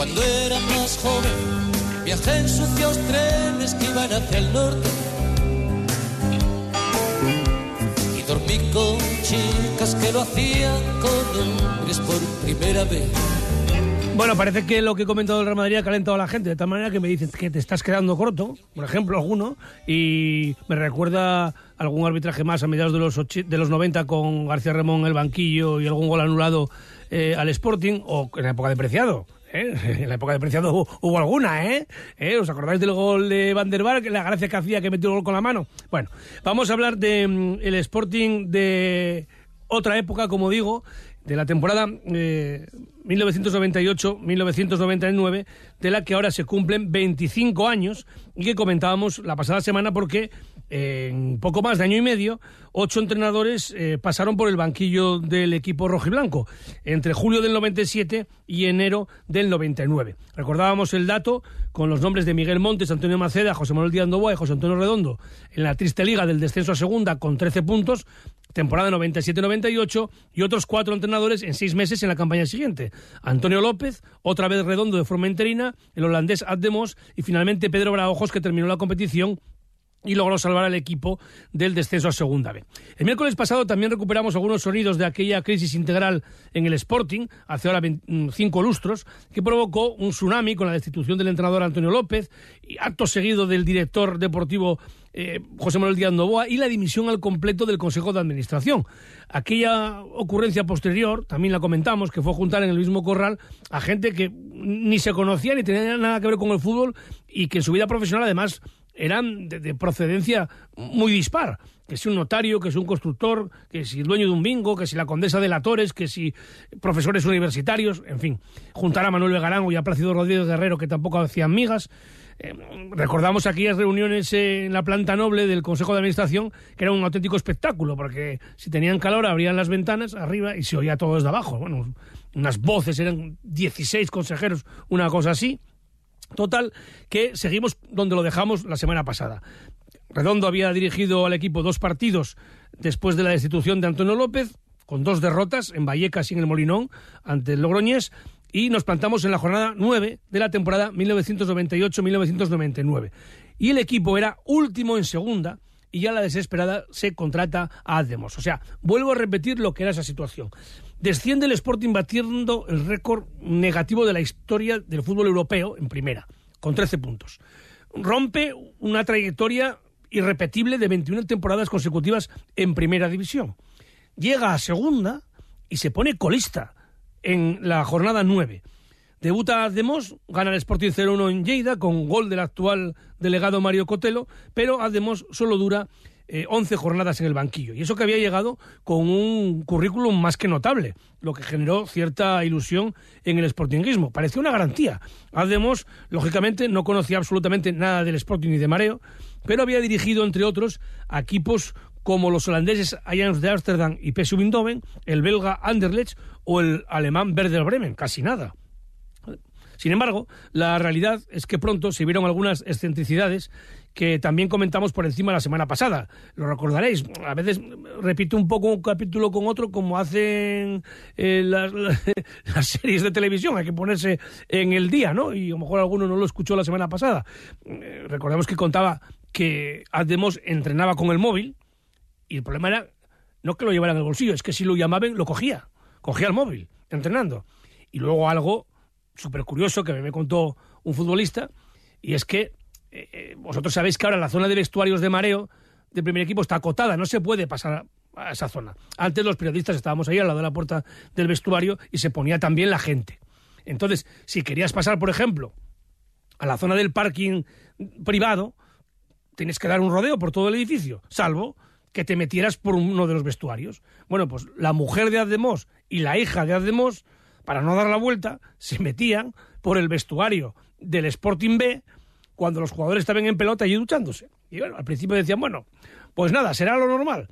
Cuando era más joven, viajé en sucios trenes que iban hacia el norte. Y dormí con chicas que lo hacían con hombres por primera vez. Bueno, parece que lo que he comentado del Real Madrid ha calentado a la gente, de tal manera que me dicen que te estás quedando corto, por ejemplo, alguno, y me recuerda algún arbitraje más a mediados de los, de los 90 con García Ramón en el banquillo y algún gol anulado eh, al Sporting, o en la época de Preciado. ¿Eh? En la época de Preciado hubo, alguna, ¿eh? ¿eh? ¿Os acordáis del gol de Van der la gracia que hacía que metió el gol con la mano? Bueno, vamos a hablar del mm, el Sporting de otra época, como digo, de la temporada 1998-1999, eh, de la que ahora se cumplen 25 años y que comentábamos la pasada semana porque en poco más de año y medio, ocho entrenadores eh, pasaron por el banquillo del equipo rojiblanco entre julio del 97 y enero del 99. Recordábamos el dato con los nombres de Miguel Montes, Antonio Maceda, José Manuel Díaz Novoa y José Antonio Redondo en la triste liga del descenso a segunda con 13 puntos, temporada 97-98 y otros cuatro entrenadores en seis meses en la campaña siguiente. Antonio López, otra vez redondo de forma interina, el holandés Ademos y finalmente Pedro Braojos que terminó la competición y logró salvar al equipo del descenso a Segunda B. El miércoles pasado también recuperamos algunos sonidos de aquella crisis integral en el Sporting, hace ahora mm, cinco lustros, que provocó un tsunami con la destitución del entrenador Antonio López y acto seguido del director deportivo eh, José Manuel Díaz Novoa y la dimisión al completo del Consejo de Administración. Aquella ocurrencia posterior, también la comentamos, que fue juntar en el mismo corral a gente que ni se conocía ni tenía nada que ver con el fútbol y que en su vida profesional además eran de, procedencia muy dispar. Que si un notario, que si un constructor, que si el dueño de un bingo, que si la condesa de la Torres, que si profesores universitarios, en fin. Juntar a Manuel Vegarango y a Plácido Rodríguez Guerrero, que tampoco hacían migas. Eh, recordamos aquellas reuniones en la planta noble del Consejo de Administración, que era un auténtico espectáculo, porque si tenían calor abrían las ventanas arriba y se oía todo desde abajo. Bueno, unas voces, eran 16 consejeros, una cosa así. Total, que seguimos donde lo dejamos la semana pasada. Redondo había dirigido al equipo dos partidos después de la destitución de Antonio López, con dos derrotas en Vallecas y en el Molinón ante el Logroñés, y nos plantamos en la jornada 9 de la temporada 1998-1999. Y el equipo era último en segunda y ya la desesperada se contrata a Ademos. O sea, vuelvo a repetir lo que era esa situación. Desciende el Sporting batiendo el récord negativo de la historia del fútbol europeo en primera, con 13 puntos. Rompe una trayectoria irrepetible de 21 temporadas consecutivas en primera división. Llega a segunda y se pone colista en la jornada 9. Debuta Ademos, gana el Sporting 0-1 en Lleida con gol del actual delegado Mario Cotelo, pero Ademos solo dura 11 eh, jornadas en el banquillo. Y eso que había llegado con un currículum más que notable, lo que generó cierta ilusión en el sportingismo. Parecía una garantía. Ademos, lógicamente, no conocía absolutamente nada del Sporting ni de Mareo, pero había dirigido, entre otros, a equipos como los holandeses Ajax de Ámsterdam y PSV Eindhoven, el belga Anderlecht o el alemán Werder Bremen, casi nada. Sin embargo, la realidad es que pronto se vieron algunas excentricidades que también comentamos por encima la semana pasada. Lo recordaréis. A veces repito un poco un capítulo con otro, como hacen eh, las, series de televisión. Hay que ponerse en el día, ¿no? Y a lo mejor alguno no lo escuchó la semana pasada. Eh, recordemos que contaba que Ademos entrenaba con el móvil y el problema era no que lo llevara en el bolsillo, es que si lo llamaban, lo cogía. Cogía el móvil, entrenando. Y luego algo súper curioso que me contó un futbolista, y es que eh, eh, vosotros sabéis que ahora la zona de vestuarios de mareo del primer equipo está acotada, no se puede pasar a esa zona. Antes los periodistas estábamos ahí al lado de la puerta del vestuario y se ponía también la gente. Entonces, si querías pasar, por ejemplo, a la zona del parking privado, tienes que dar un rodeo por todo el edificio, salvo que te metieras por uno de los vestuarios. Bueno, pues la mujer de Ademos y la hija de Ademos para no dar la vuelta, se metían por el vestuario del Sporting B cuando los jugadores estaban en pelota y duchándose. Y bueno, al principio decían, bueno, pues nada, será lo normal.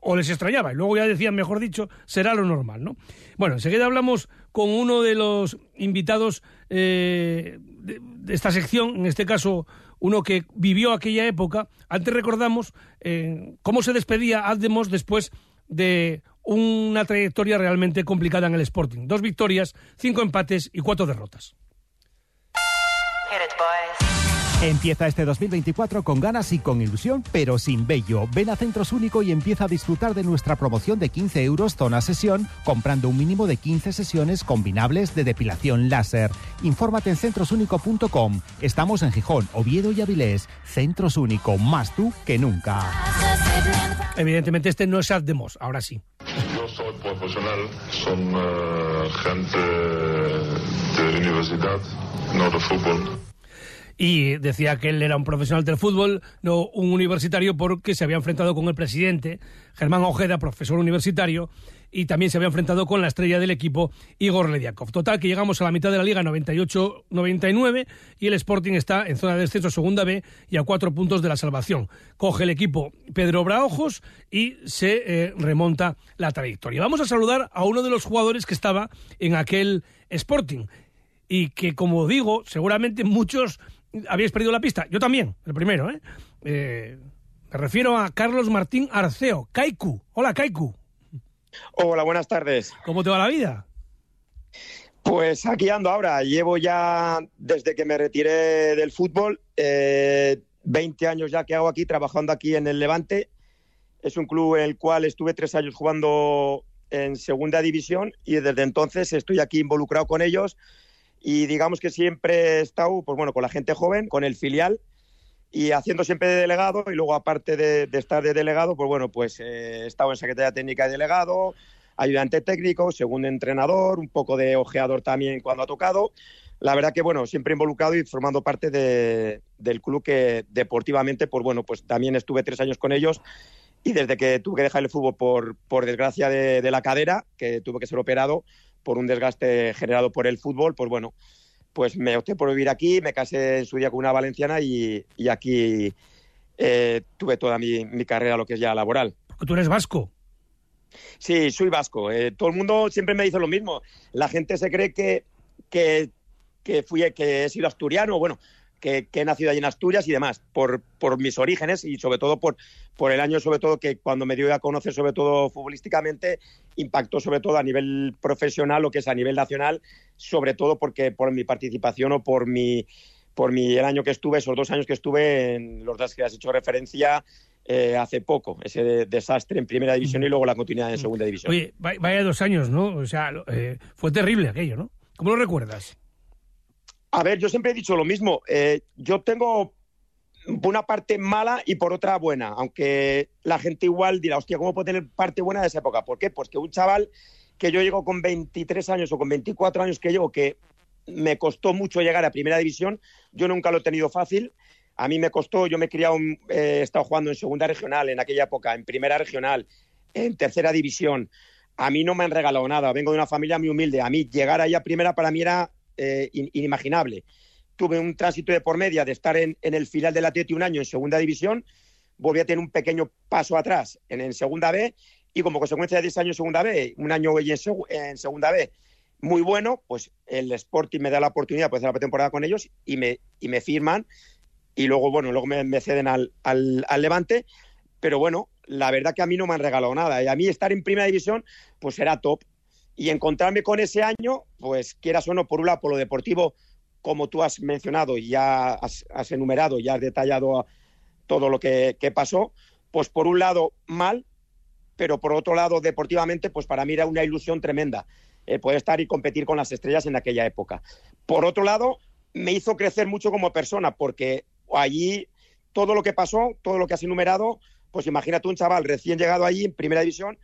O les extrañaba, y luego ya decían, mejor dicho, será lo normal, ¿no? Bueno, enseguida hablamos con uno de los invitados eh, de, esta sección, en este caso uno que vivió aquella época. Antes recordamos eh, cómo se despedía Ademos después de una trayectoria realmente complicada en el Sporting. Dos victorias, cinco empates y cuatro derrotas. Empieza este 2024 con ganas y con ilusión, pero sin bello. Ven a Centros Único y empieza a disfrutar de nuestra promoción de 15 euros zona sesión, comprando un mínimo de 15 sesiones combinables de depilación láser. Infórmate en centrosúnico.com. Estamos en Gijón, Oviedo y Avilés. Centros Único, más tú que nunca. Evidentemente este no es Ademos, ahora sí. Yo soy profesional, son uh, gente de universidad, no de fútbol y decía que él era un profesional del fútbol, no un universitario, porque se había enfrentado con el presidente, Germán Ojeda, profesor universitario, y también se había enfrentado con la estrella del equipo, Igor Lediakov. Total, que llegamos a la mitad de la liga, 98-99, y el Sporting está en zona de descenso segunda B y a cuatro puntos de la salvación. Coge el equipo Pedro Braojos y se eh, remonta la trayectoria. Vamos a saludar a uno de los jugadores que estaba en aquel Sporting y que, como digo, seguramente muchos habíais perdido la pista. Yo también, el primero, ¿eh? ¿eh? me refiero a Carlos Martín Arceo, Kaiku. Hola, Kaiku. Hola, buenas tardes. ¿Cómo te va la vida? Pues aquí ando ahora. Llevo ya, desde que me retiré del fútbol, eh, 20 años ya que hago aquí, trabajando aquí en el Levante. Es un club en el cual estuve tres años jugando en segunda división y desde entonces estoy aquí involucrado con ellos y digamos que siempre he estado pues bueno, con la gente joven, con el filial y haciendo siempre de delegado y luego aparte de, estar de delegado, pues bueno, pues eh, he estado en Secretaría Técnica de delegado, ayudante técnico, segundo entrenador, un poco de ojeador también cuando ha tocado. La verdad que bueno, siempre involucrado y formando parte de, del club que deportivamente, pues bueno, pues también estuve tres años con ellos y desde que tuve que dejar el fútbol por, por desgracia de, de la cadera, que tuve que ser operado, por un desgaste generado por el fútbol, pues bueno, pues me opté por vivir aquí, me casé en su día con una valenciana y, aquí eh, tuve toda mi, carrera, lo que es ya laboral. Tú eres vasco. Sí, soy vasco. Eh, todo el mundo siempre me dice lo mismo. La gente se cree que, que, que, fui, que he sido asturiano. Bueno, que, he nacido allí en Asturias y demás, por, por mis orígenes y sobre todo por, por el año, sobre todo que cuando me dio a conocer, sobre todo futbolísticamente, impactó sobre todo a nivel profesional, lo que es a nivel nacional, sobre todo porque por mi participación o por mi por mi el año que estuve, esos dos años que estuve en los dos que has hecho referencia eh, hace poco, ese desastre en primera división y luego la continuidad en segunda división. Oye, vaya dos años, ¿no? O sea, eh, fue terrible aquello, ¿no? ¿Cómo lo recuerdas? A ver, yo siempre he dicho lo mismo. Eh, yo tengo una parte mala y por otra buena, aunque la gente igual dirá, hostia, ¿cómo puede tener parte buena de esa época? ¿Por qué? Pues que un chaval que yo llego con 23 años o con 24 años que llevo, que me costó mucho llegar a primera división, yo nunca lo he tenido fácil. A mí me costó, yo me he criado, he estado jugando en segunda regional en aquella época, en primera regional, en tercera división. A mí no me han regalado nada, vengo de una familia muy humilde. A mí llegar ahí a primera para mí era eh, inimaginable. Tuve un tránsito de por media de estar en, el final del Atleti un año en segunda división, volví a tener un pequeño paso atrás en, segunda B y como consecuencia de 10 años en segunda B, un año en, en segunda B muy bueno, pues el Sporting me da la oportunidad de hacer la temporada con ellos y me, y me firman y luego, bueno, luego me, ceden al, al, Levante, pero bueno, la verdad que a mí no me han regalado nada y a mí estar en primera división pues era top y encontrarme con ese año, pues quieras o no, por un lado, por lo deportivo, como tú has mencionado y ya has, enumerado, ya has detallado todo lo que, pasó, pues por un lado mal, pero por otro lado deportivamente, pues para mí era una ilusión tremenda eh, poder estar y competir con las estrellas en aquella época. Por otro lado, me hizo crecer mucho como persona, porque allí todo lo que pasó, todo lo que has enumerado, pues imagínate un chaval recién llegado allí en primera división,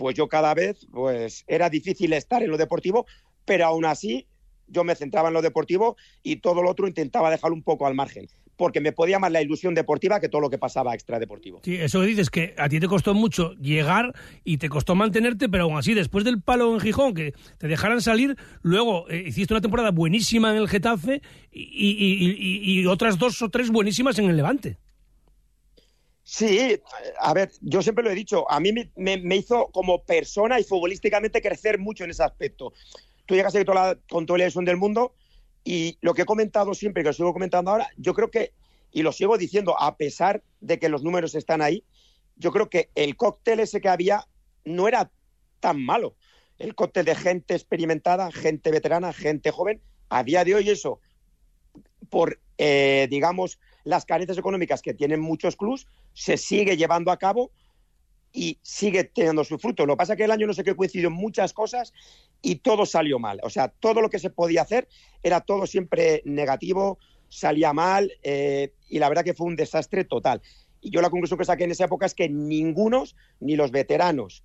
pues yo cada vez pues era difícil estar en lo deportivo, pero aún así yo me centraba en lo deportivo y todo lo otro intentaba dejar un poco al margen, porque me podía más la ilusión deportiva que todo lo que pasaba extradeportivo. Sí, eso que dices, que a ti te costó mucho llegar y te costó mantenerte, pero aún así, después del palo en Gijón, que te dejaran salir, luego eh, hiciste una temporada buenísima en el Getafe y otras dos o tres buenísimas en el Levante. Sí, a ver, yo siempre lo he dicho, a mí me, hizo como persona y futbolísticamente crecer mucho en ese aspecto. Tú llegas a toda con toda la del mundo y lo que he comentado siempre, que lo sigo comentando ahora, yo creo que, y lo sigo diciendo, a pesar de que los números están ahí, yo creo que el cóctel ese que había no era tan malo. El cóctel de gente experimentada, gente veterana, gente joven, a día de hoy eso, por, eh, digamos, las carencias económicas que tienen muchos clubs, se sigue llevando a cabo y sigue teniendo su fruto. Lo que pasa es que el año no sé qué coincidió muchas cosas y todo salió mal. O sea, todo lo que se podía hacer era todo siempre negativo, salía mal eh, y la verdad que fue un desastre total. Y yo la conclusión que saqué en esa época es que ningunos, ni los veteranos,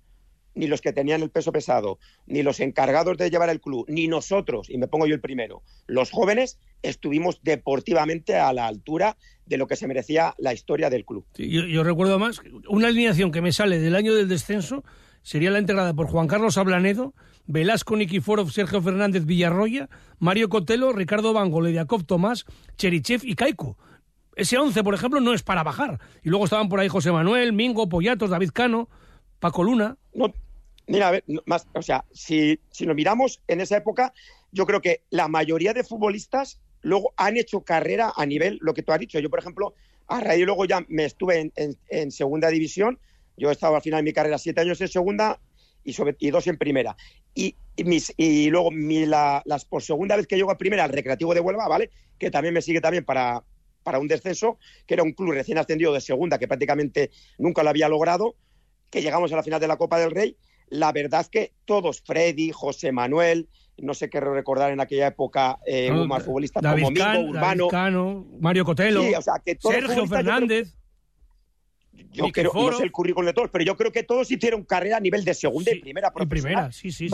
ni los que tenían el peso pesado, ni los encargados de llevar el club, ni nosotros, y me pongo yo el primero, los jóvenes, estuvimos deportivamente a la altura de lo que se merecía la historia del club. yo, recuerdo más, una alineación que me sale del año del descenso sería la integrada por Juan Carlos Ablanedo, Velasco Nikiforov, Sergio Fernández Villarroya, Mario Cotelo, Ricardo Bango, Lediakov Tomás, Cherichev y Caico. Ese 11, por ejemplo, no es para bajar. Y luego estaban por ahí José Manuel, Mingo, Pollatos, David Cano, Paco Luna. No, mira, a ver, más, o sea, si, si nos miramos en esa época, yo creo que la mayoría de futbolistas luego han hecho carrera a nivel, lo que tú has dicho. Yo, por ejemplo, a raíz luego ya me estuve en, segunda división. Yo he estado al final de mi carrera siete años en segunda y, sobre, y dos en primera. Y, mis, y luego mi, las por segunda vez que llego a primera al Recreativo de Huelva, ¿vale? Que también me sigue también para, para un descenso, que era un club recién ascendido de segunda, que prácticamente nunca lo había logrado, que llegamos a la final de la Copa del Rey. La verdad es que todos, Freddy, José Manuel, no sé qué recordar en aquella época eh, más futbolistas como Mingo, Urbano, Mario Cotelo, Sergio Fernández. Yo, creo, no sé el currículum de todos, pero yo creo que todos hicieron carrera a nivel de segunda y primera profesional. primera, sí, sí,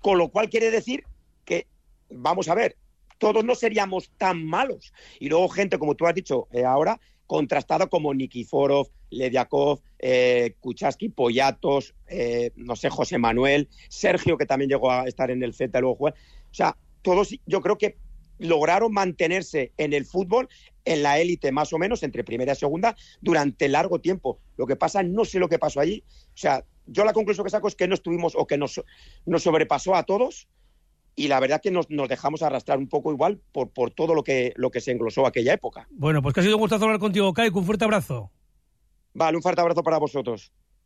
Con lo cual quiere decir que, vamos a ver, todos no seríamos tan malos. Y luego gente, como tú has dicho eh, ahora, contrastado como Nikiforov, Lediakov, eh, Kuchaski, Poyatos, eh, no sé, José Manuel, Sergio, que también llegó a estar en el Z luego jugar. O sea, todos yo creo que lograron mantenerse en el fútbol en la élite más o menos entre primera y segunda durante largo tiempo. Lo que pasa, no sé lo que pasó allí. O sea, yo la conclusión que saco es que no estuvimos o que nos, nos sobrepasó a todos y la verdad que nos, dejamos arrastrar un poco igual por, por todo lo que, lo que se englosó aquella época. Bueno, pues que ha sido un gustazo hablar contigo, Kai, un fuerte abrazo. Vale, un fuerte abrazo para vosotros.